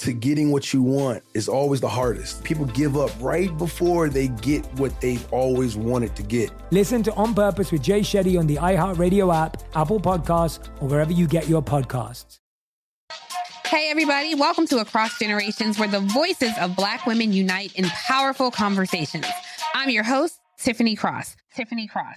to getting what you want is always the hardest. People give up right before they get what they've always wanted to get. Listen to On Purpose with Jay Shetty on the iHeartRadio app, Apple Podcasts, or wherever you get your podcasts. Hey, everybody, welcome to Across Generations, where the voices of Black women unite in powerful conversations. I'm your host, Tiffany Cross. Tiffany Cross.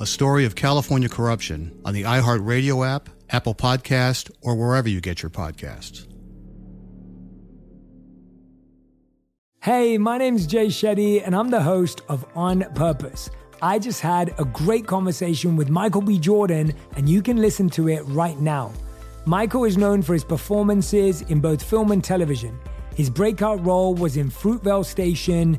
a story of California corruption on the iHeartRadio app, Apple Podcast, or wherever you get your podcasts. Hey, my name's Jay Shetty, and I'm the host of On Purpose. I just had a great conversation with Michael B. Jordan, and you can listen to it right now. Michael is known for his performances in both film and television. His breakout role was in Fruitvale Station,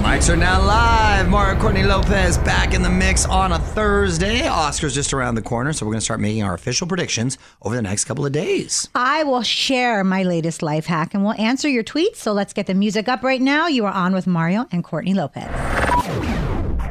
Mics are now live. Mario Courtney Lopez back in the mix on a Thursday. Oscars just around the corner, so we're going to start making our official predictions over the next couple of days. I will share my latest life hack and we'll answer your tweets. So let's get the music up right now. You are on with Mario and Courtney Lopez.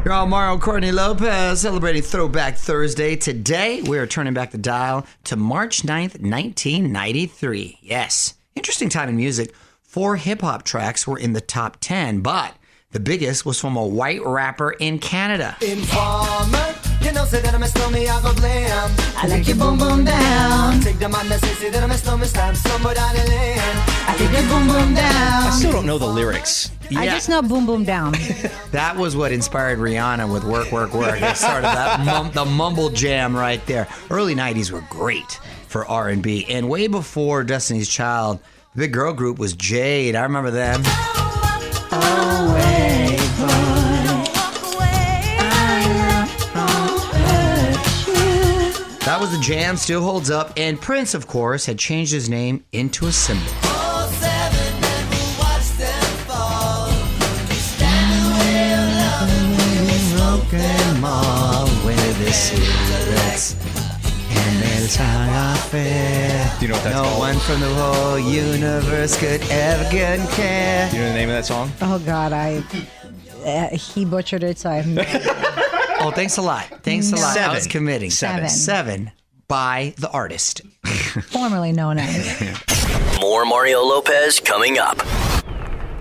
You're all Mario Courtney Lopez celebrating Throwback Thursday. Today, we are turning back the dial to March 9th, 1993. Yes, interesting time in music. Four hip hop tracks were in the top 10, but the biggest was from a white rapper in Canada. Informer, you know, say that I'm a snowman, I go blam. I like your boom boom down. Take the man that say, say that I'm a snowman, stamp somewhere down the lane. I take your boom boom down. I still don't know the lyrics. I just know boom boom down. That was what inspired Rihanna with "Work, Work, Work." It started that mum, the mumble jam right there. Early '90s were great for R&B, and way before Destiny's Child, the big girl group was Jade. I remember them. That was the jam, still holds up, and Prince, of course, had changed his name into a symbol. And that's how I feel. Do you know what that's no called? one from the whole universe could ever get care. Do you know the name of that song? Oh God, I uh, he butchered it, so I Oh, thanks a lot. Thanks a lot. I was committing. Seven. Seven by the artist. formerly known as. More Mario Lopez coming up.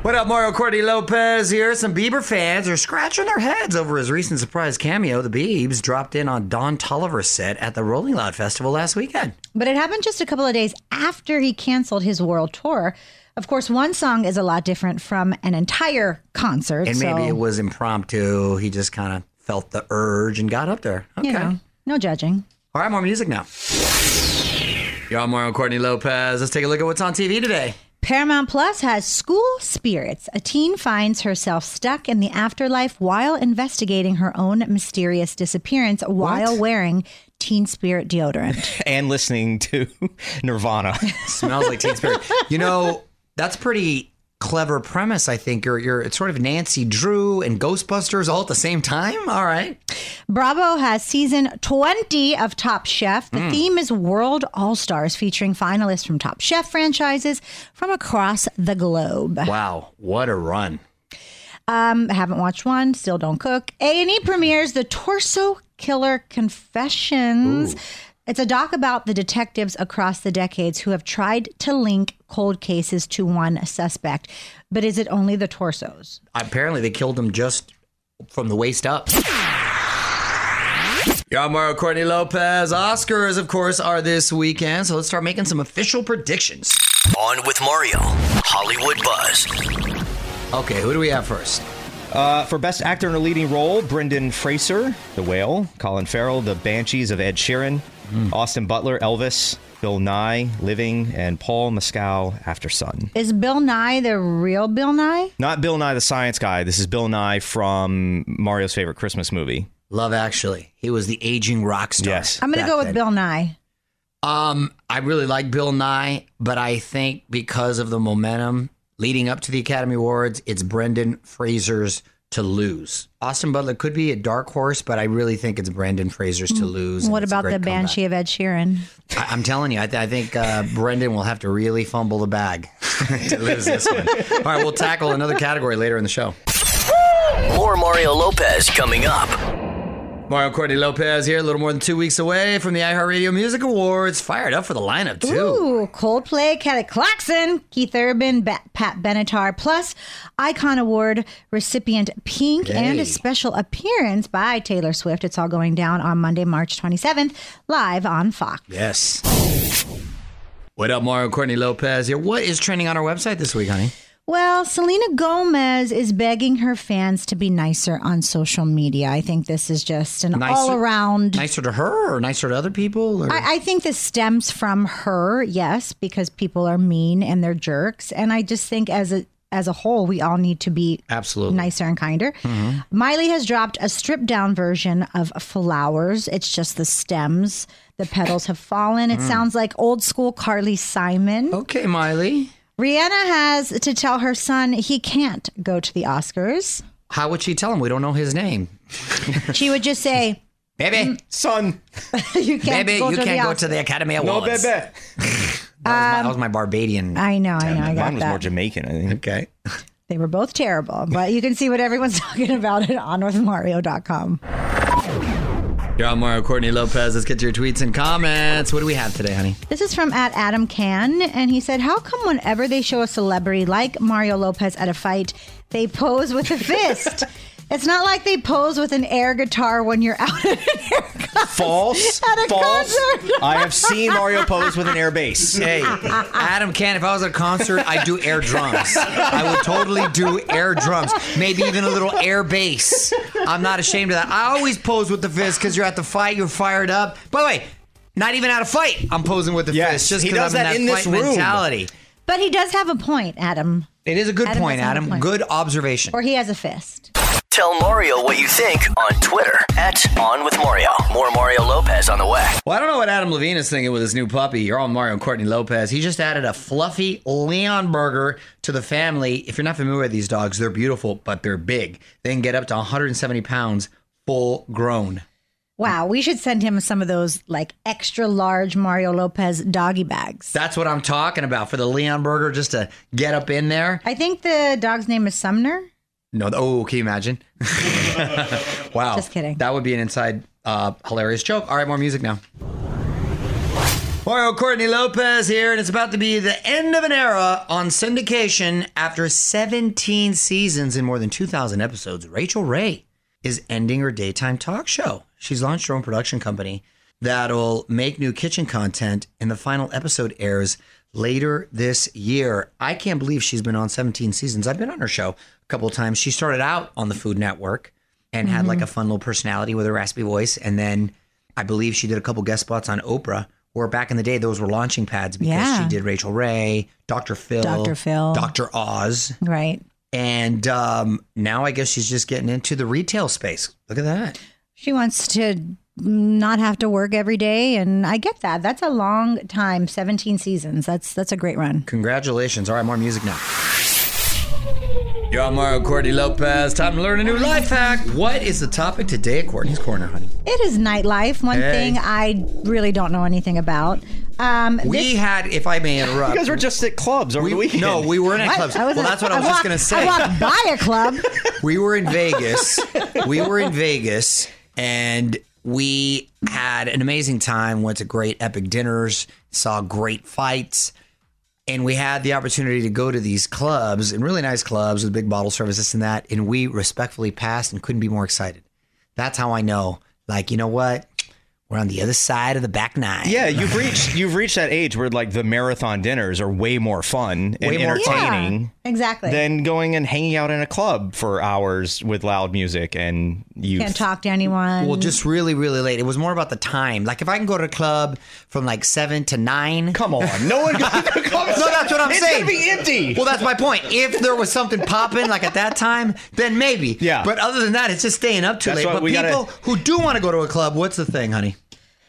What up, Mario Courtney Lopez here? Some Bieber fans are scratching their heads over his recent surprise cameo. The Biebs dropped in on Don Toliver's set at the Rolling Loud Festival last weekend. But it happened just a couple of days after he canceled his world tour. Of course, one song is a lot different from an entire concert. And maybe it was impromptu. He just kind of felt the urge and got up there. Okay. you know, no judging. All right, more music now. Y'all, Mario Courtney Lopez. Let's take a look at what's on TV today. Paramount Plus has School Spirits. A teen finds herself stuck in the afterlife while investigating her own mysterious disappearance while wearing Teen Spirit deodorant. And listening to Nirvana. Smells like Teen Spirit. You know, that's pretty clever premise. I think you're you're it's sort of Nancy Drew and Ghostbusters all at the same time. All right. Bravo has season 20 of Top Chef. The Mm. theme is World All Stars, featuring finalists from Top Chef franchises from across the globe. Wow, what a run! Um, haven't watched one. Still don't cook. A and E premieres the Torso Killer Confessions. It's a doc about the detectives across the decades who have tried to link cold cases to one suspect. But is it only the torsos? Apparently, they killed him just from the waist up. Y'all, Mario Courtney Lopez. Oscars, of course, are this weekend. So let's start making some official predictions. On with Mario. Hollywood Buzz. Okay, who do we have first? Uh, for Best Actor in a Leading Role, Brendan Fraser, The Whale, Colin Farrell, The Banshees of Inisherin, Austin Butler, Elvis, Bill Nighy, Living, and Paul Mescal, Aftersun. Is Bill Nye the real Bill Nye? Not Bill Nye the Science Guy. This is Bill Nighy from Mario's favorite Christmas movie. Love Actually. He was the aging rock star. Yes. I'm going to go with then. Bill Nighy. Um, I really like Bill Nighy, but I think because of the momentum leading up to the Academy Awards, it's Brendan Fraser's to lose. Austin Butler could be a dark horse, but I really think it's Brendan Fraser's to lose. What about great the comeback. Banshee of Inisherin? I, I'm telling you, I, th- I think uh, Brendan will have to really fumble the bag to lose this one. All right, we'll tackle another category later in the show. More Mario Lopez coming up. Mario Courtney Lopez here, a little more than two weeks away from the iHeartRadio Music Awards. Fired up for the lineup, too. Ooh, Coldplay, Kelly Clarkson, Keith Urban, Ba- Pat Benatar, plus Icon Award recipient Pink, and a special appearance by Taylor Swift. It's all going down on Monday, March 27th, live on Fox. Yes. What up, Mario Courtney Lopez here? What is trending on our website this week, honey? Well, Selena Gomez is begging her fans to be nicer on social media. I think this is just an Nicer- all around. Nicer to her or nicer to other people? Or? I, I think this stems from her, yes, because people are mean and they're jerks, and I just think as a as a whole, we all need to be Absolutely. nicer and kinder. Mhm. Miley has dropped a stripped down version of Flowers. It's just the stems. The petals have fallen. It Mm. sounds like old school Carly Simon. Okay, Miley. Rihanna has to tell her son he can't go to the Oscars. How would she tell him we don't know his name? She would just say, Baby, mm, son, "You can't baby, go you to can't the go Oscars." to the Academy No, Awards. baby. That, was my, that was my Barbadian. I know, I know, I got Mine was that. more Jamaican, I think. Okay. They were both terrible, but you can see what everyone's talking about at onwithmario.com. You're on Mario Courtney Lopez. Let's get to your tweets and comments. What do we have today, honey? This is from at Adam Can, and he said, How come whenever they show a celebrity like Mario Lopez at a fight, they pose with a fist? it's not like they pose with an air guitar when you're out at an air concert. False. At a False. concert. I have seen Mario pose with an air bass. Hey, Adam can. If I was at a concert, I'd do air drums. I would totally do air drums. Maybe even a little air bass. I'm not ashamed of that. I always pose with the fist because you're at the fight, you're fired up. By the way, not even at a fight, I'm posing with the Yes, fist just he because does I'm that in in that this fight room. mentality. But he does have a point, Adam. It is a good Adam point, does have a Adam. point. Good observation. Or he has a fist. Tell Mario what you think on Twitter at On With Mario. More Mario Lopez on the way. Well, I don't know what Adam Levine is thinking with his new puppy. You're on Mario and Courtney Lopez. He just added a fluffy Leonberger to the family. If you're not familiar with these dogs, they're beautiful, but they're big. They can get up to 170 pounds full grown. Wow, we should send him some of those like extra large Mario Lopez doggy bags. That's what I'm talking about for the Leonberger, just to get up in there. I think the dog's name is Sumner. No, oh, can you imagine? wow. Just kidding. That would be an inside uh, hilarious joke. All right, more music now. Mario Courtney Lopez here, and it's about to be the end of an era on syndication after 17 seasons and more than 2,000 episodes. Rachael Ray is ending her daytime talk show. She's launched her own production company that'll make new kitchen content, and the final episode airs later this year. I can't believe she's been on 17 seasons. I've been on her show a couple of times. She started out on the Food Network and had like a fun little personality with a raspy voice, and then I believe she did a couple guest spots on Oprah. Where back in the day, those were launching pads because Yeah. she did Rachael Ray, Dr. Phil, Dr. Phil. Dr. Oz, Right. and um, now I guess she's just getting into the retail space. Look at that. She wants to not have to work every day and I get that. That's a long time, 17 seasons. That's that's a great run. Congratulations. All right, more music now. You're on Mario Courtney Lopez. Time to learn a new life hack. What is the topic today at Courtney's Corner, honey? It is nightlife, one Hey. thing I really don't know anything about. Um We this- had, if I may interrupt, You guys were just at clubs over we, the weekend. No, we weren't at What? clubs. Well, in- that's what I was just going to say. I walked by a club. we were in Vegas. we were in Vegas and we had an amazing time, went to great epic dinners, saw great fights, and we had the opportunity to go to these clubs and really nice clubs with big bottle services and that. And we respectfully passed and couldn't be more excited. That's how I know, like, you know what? We're on the other side of the back nine. Yeah, you've reached you've reached that age where like the marathon dinners are way more fun and Way more fun. entertaining exactly. than going and hanging out in a club for hours with loud music and you Can't talk to anyone. Well, just really, really late. It was more about the time. Like if I can go to a club from like seven to nine. Come on, no one goes to clubs. No, that's what I'm It's saying. gonna be empty. Well, that's my point. If there was something popping like at that time, then maybe. Yeah. But other than that, it's just staying up too That's late. But people gotta- who do want to go to a club, what's the thing, honey?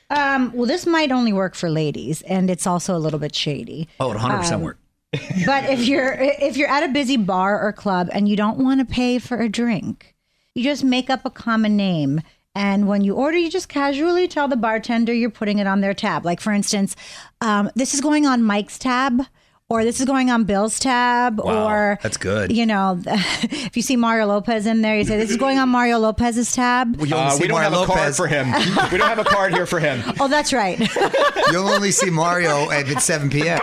Um well this might only work for ladies and it's also a little bit shady. Oh, it 100 percent Um, work. but if you're if you're at a busy bar or club and you don't want to pay for a drink, you just make up a common name. And when you order, you just casually tell the bartender you're putting it on their tab. Like for instance, um, this is going on Mike's tab, or this is going on Bill's tab, Wow, or that's good. You know, if you see Mario Lopez in there, you say this is going on Mario Lopez's tab. You Uh, see we don't Mario have a card for him. we don't have a card here for him. Oh, that's right. You'll only see Mario if it's 7 p.m.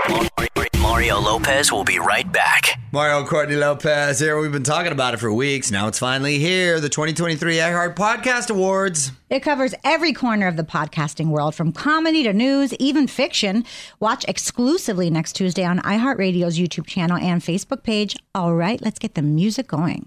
Mario Lopez will be right back. Mario Courtney Lopez here. We've been talking about it for weeks. Now it's finally here. The 2023 iHeart Podcast Awards. It covers every corner of the podcasting world, from comedy to news, even fiction. Watch exclusively next Tuesday on iHeartRadio's YouTube channel and Facebook page. All right, let's get the music going.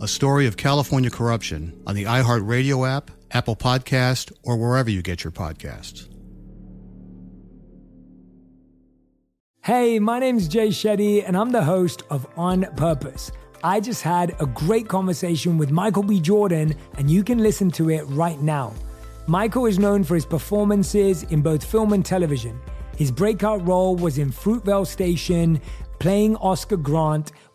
a story of California corruption on the iHeartRadio app, Apple Podcast, or wherever you get your podcasts. Hey, my name's Jay Shetty, and I'm the host of On Purpose. I just had a great conversation with Michael B. Jordan, and you can listen to it right now. Michael is known for his performances in both film and television. His breakout role was in Fruitvale Station, playing Oscar Grant,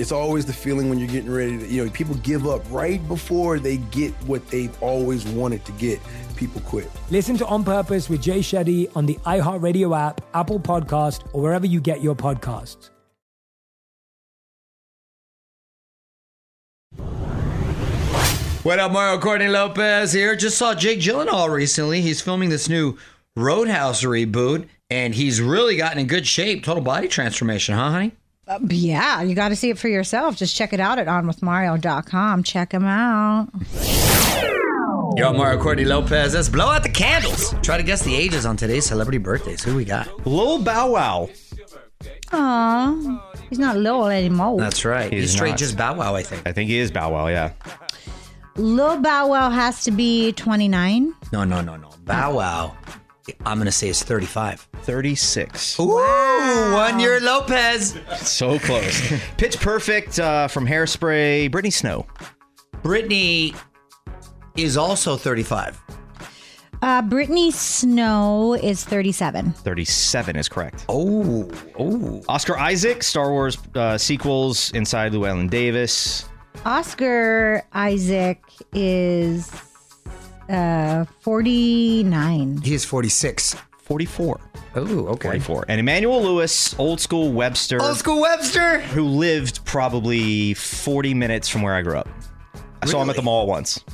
It's always the feeling when you're getting ready to, you know, people give up right before they get what they've always wanted to get. People quit. Listen to On Purpose with Jay Shetty on the iHeartRadio app, Apple Podcast, or wherever you get your podcasts. What up, Mario Courtney Lopez here. Just saw Jake Gyllenhaal recently. He's filming this new Roadhouse reboot, and he's really gotten in good shape. Total body transformation, huh, honey? Uh, yeah, you got to see it for yourself. Just check it out at onwithmario.com. Check him out. Yo, Mario Courtney Lopez. Let's blow out the candles. Try to guess the ages on today's celebrity birthdays. Who we got? Lil Bow Wow. Aw, he's not little anymore. That's right. He's, He's straight not. just Bow Wow, I think. I think he is Bow Wow, yeah. Lil Bow Wow has to be 29. No, no, no, no. Bow Wow. I'm gonna say it's 35. 36. Ooh, one year Lopez. So close. Pitch Perfect uh, from Hairspray, Brittany Snow. Brittany is also 35. Uh, Brittany Snow is 37. 37 is correct. Oh, oh. Oscar Isaac, Star Wars uh, sequels, Inside Llewyn Davis. Oscar Isaac is uh, 49. He is 46. 44. Oh, okay. 44. And Emmanuel Lewis, old school Webster. Old school Webster. Who lived probably 40 minutes from where I grew up. I saw him at the mall once.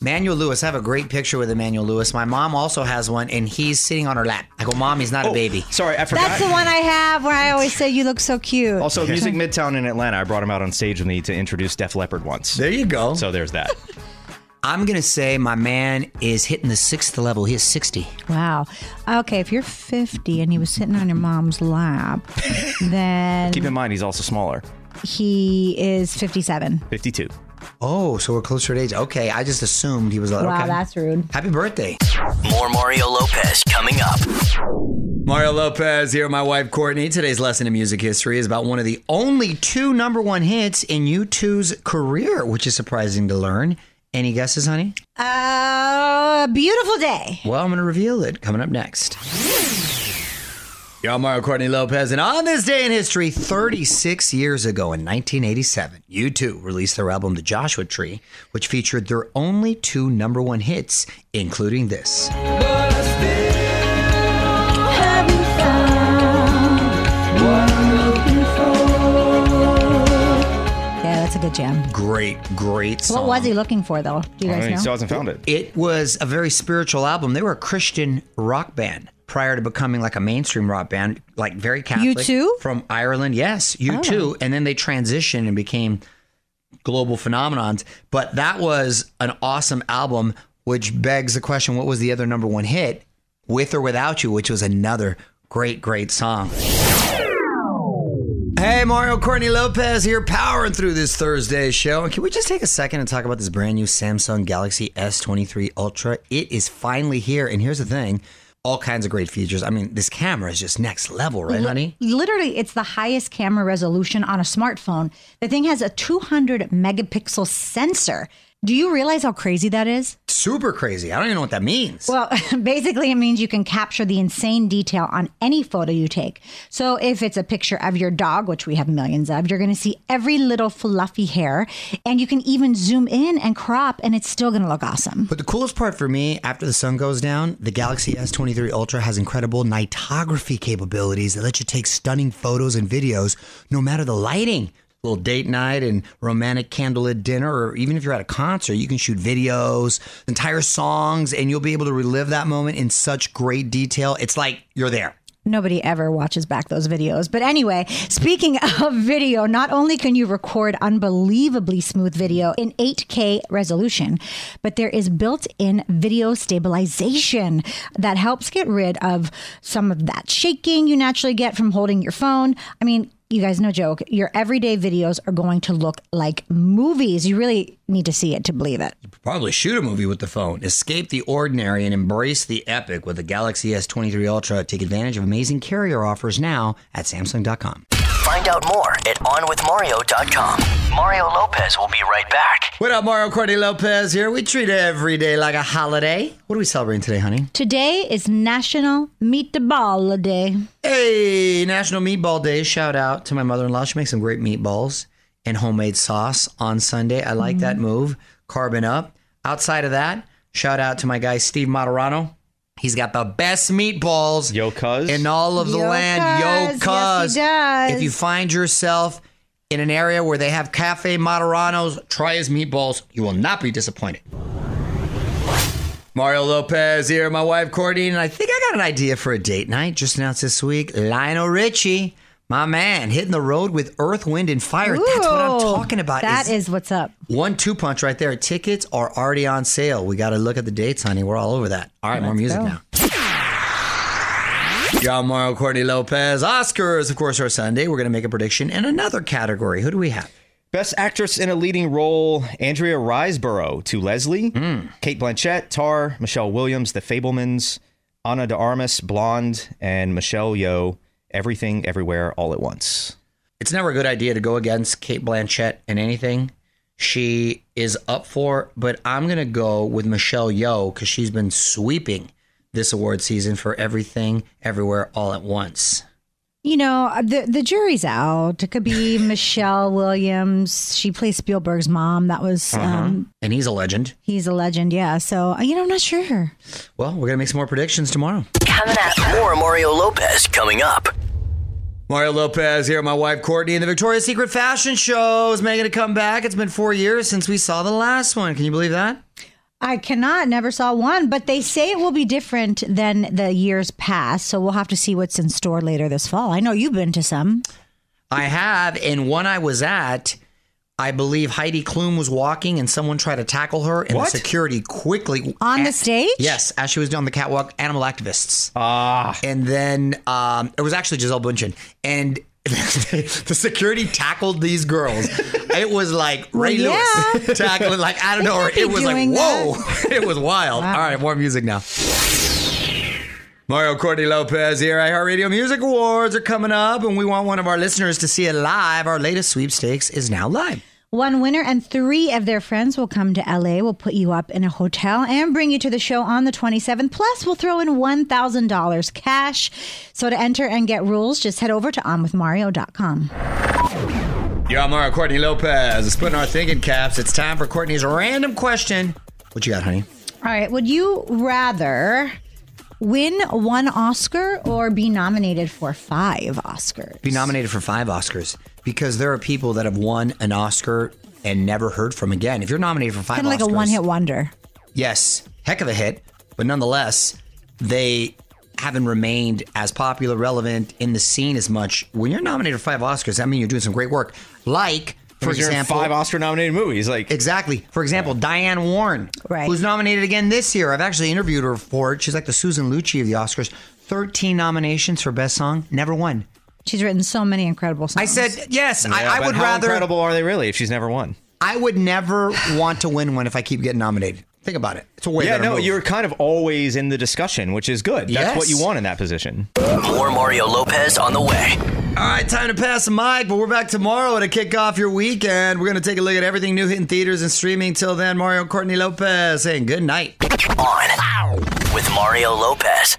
Manuel Lewis. I have a great picture with Emmanuel Lewis. My mom also has one, and he's sitting on her lap. I go, Mom, he's not a oh, baby. Sorry, I forgot. That's the one I have where I always say you look so cute. Also, Music Midtown in Atlanta. I brought him out on stage with me to introduce Def Leppard once. There you go. So there's that. I'm gonna say my man is hitting the sixth level. He is 60. Wow. Okay, if you're 50 and he was sitting on your mom's lap, then Keep in mind, he's also smaller. he is 57. 52. Oh, so we're closer to age. Okay, I just assumed he was like, Wow, okay. that's rude. Happy birthday. More Mario Lopez coming up. Mario Lopez here, my wife Courtney. Today's lesson in music history is about one of the only two number one hits in U2's career, which is surprising to learn. Any guesses, honey? Uh, beautiful day. Well, I'm going to reveal it coming up next. Y'all, Mario Courtney Lopez, and on this day in history, 36 years ago in 1987, U2 released their album The Joshua Tree, which featured their only two number one hits, including this. Yeah, that's a good. Great, great song. What was he looking for, though? Do you guys know? hasn't found it. It was a very spiritual album. They were a Christian rock band prior to becoming like a mainstream rock band, like very Catholic. You too? From Ireland, yes, U2. Oh. And then they transitioned and became global phenomenons. But that was an awesome album, which begs the question what was the other number one hit? With or Without You, which was another great, great song. Hey, Mario Courtney Lopez here, powering through this Thursday show. And can we just take a second and talk about this brand new Samsung Galaxy S23 Ultra? It is finally here. And here's the thing all kinds of great features. I mean, this camera is just next level, right, honey? Literally, it's the highest camera resolution on a smartphone. The thing has a 200 megapixel sensor. Do you realize how crazy that is? Super crazy. I don't even know what that means. Well, basically, it means you can capture the insane detail on any photo you take. So, if it's a picture of your dog, which we have millions of, you're going to see every little fluffy hair, and you can even zoom in and crop, and it's still going to look awesome. But the coolest part for me, after the sun goes down, the Galaxy S23 Ultra has incredible nightography capabilities that let you take stunning photos and videos no matter the lighting. Little date night and romantic candlelit dinner, or even if you're at a concert, you can shoot videos, entire songs, and you'll be able to relive that moment in such great detail. It's like you're there. Nobody ever watches back those videos. But anyway, speaking of video, not only can you record unbelievably smooth video in 8K resolution, but there is built in video stabilization that helps get rid of some of that shaking you naturally get from holding your phone. I mean, you guys, no joke, your everyday videos are going to look like movies. You really need to see it to believe it. Probably shoot a movie with the phone. Escape the ordinary and embrace the epic with the Galaxy S23 Ultra. Take advantage of amazing carrier offers now at Samsung.com. Find out more at onwithmario.com. Mario Lopez will be right back. What up, Mario Courtney Lopez here. We treat every day like a holiday. What are we celebrating today, honey? Today is National Meatball Day. Hey, National Meatball Day. Shout out to my mother in law. She makes some great meatballs and homemade sauce on Sunday. I like that mm-hmm. move. Carbon up. Outside of that, shout out to my guy, Steve Martorano. He's got the best meatballs Yo, cuz. in all of the Yo, land. Yo, cuz. cuz. Yes, he does. If you find yourself in an area where they have Cafe Martoranos, try his meatballs. You will not be disappointed. Mario Lopez here, my wife Courtney, and I think I got an idea for a date night just announced this week. Lionel Richie, my man, hitting the road with Earth, Wind, and Fire. That's what I'm talking about. That is is what's up. one two punch right there. Tickets are already on sale. We got to look at the dates, honey. We're all over that. All right, more Let's music go. now. Y'all, Mario Courtney Lopez. Oscars, of course, are Sunday. We're going to make a prediction in another category. Who do we have? Best actress in a leading role, Andrea Riseborough to Leslie, Hmm. Cate Blanchett, Tar, Michelle Williams, The Fabelmans, Ana de Armas, Blonde, and Michelle Yeoh, Everything Everywhere All at Once. It's never a good idea to go against Cate Blanchett in anything she is up for, but I'm going to go with Michelle Yeoh because she's been sweeping this award season for everything, everywhere, all at once. You know, uh, the the jury's out. It could be Michelle Williams. She plays Spielberg's mom. That was um, and he's a legend. he's a legend. Yeah. So uh, you know, I'm not sure. Well, we're going to make some more predictions tomorrow. Coming up. More Mario Lopez coming up. Mario Lopez here, my wife Courtney, and the Victoria's Secret fashion show is making a comeback. It's been four years since we saw the last one. Can you believe that? I cannot. Never saw one, but they say it will be different than the years past. So we'll have to see what's in store later this fall. I know you've been to some. I have, and one I was at, I believe Heidi Klum was walking and someone tried to tackle her, and What? the security quickly On the a- stage? Yes, as she was down the catwalk, animal activists. Ah. And then um, it was actually Gisele Bündchen, and the security tackled these girls. It was like Ray Well, Lewis yeah. tackling, like I don't They know, it was like whoa, that. it was wild. All right, more music now. Mario Courtney Lopez here. iHeartRadio Music Awards are coming up, and we want one of our listeners to see it live. Our latest sweepstakes is now live. One winner and three of their friends will come to LA. We'll put you up in a hotel and bring you to the show on the 27th. Plus, we'll throw in $1,000 cash. So to enter and get rules, just head over to onwithmario.com. Yo, I'm Mario Courtney Lopez. It's putting our thinking caps. It's time for Courtney's random question. What you got, honey? All right. Would you rather win one Oscar or be nominated for five Oscars? Be nominated for five Oscars because there are people that have won an Oscar and never heard from again. If you're nominated for five Kind of like Oscars, a one hit wonder. yes, heck of a hit, but nonetheless, they haven't remained as popular, relevant in the scene as much. When you're nominated for five Oscars, that means you're doing some great work. Like, for Because you're in example, five Oscar-nominated movies. Like exactly. For example, Diane Warren, Right. who's nominated again this year. I've actually interviewed her for it. She's like the Susan Lucci of the Oscars. Thirteen nominations for best song, never won. She's written so many incredible songs. I said yes. Yeah, I, I but would how rather. incredible are they really if she's never won? I would never want to win one if I keep getting nominated. Think about it. It's a way yeah, no, move. you're kind of always in the discussion, which is good. That's Yes. what you want in that position. More Mario Lopez on the way. All right, time to pass the mic, but we're back tomorrow to kick off your weekend. We're going to take a look at everything new hitting theaters and streaming. Till then, Mario Courtney Lopez saying good night. On with Mario Lopez.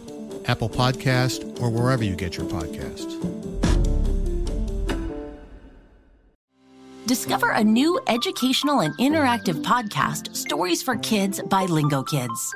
Apple Podcast, or wherever you get your podcasts. Discover a new educational and interactive podcast, Stories for Kids by Lingo Kids.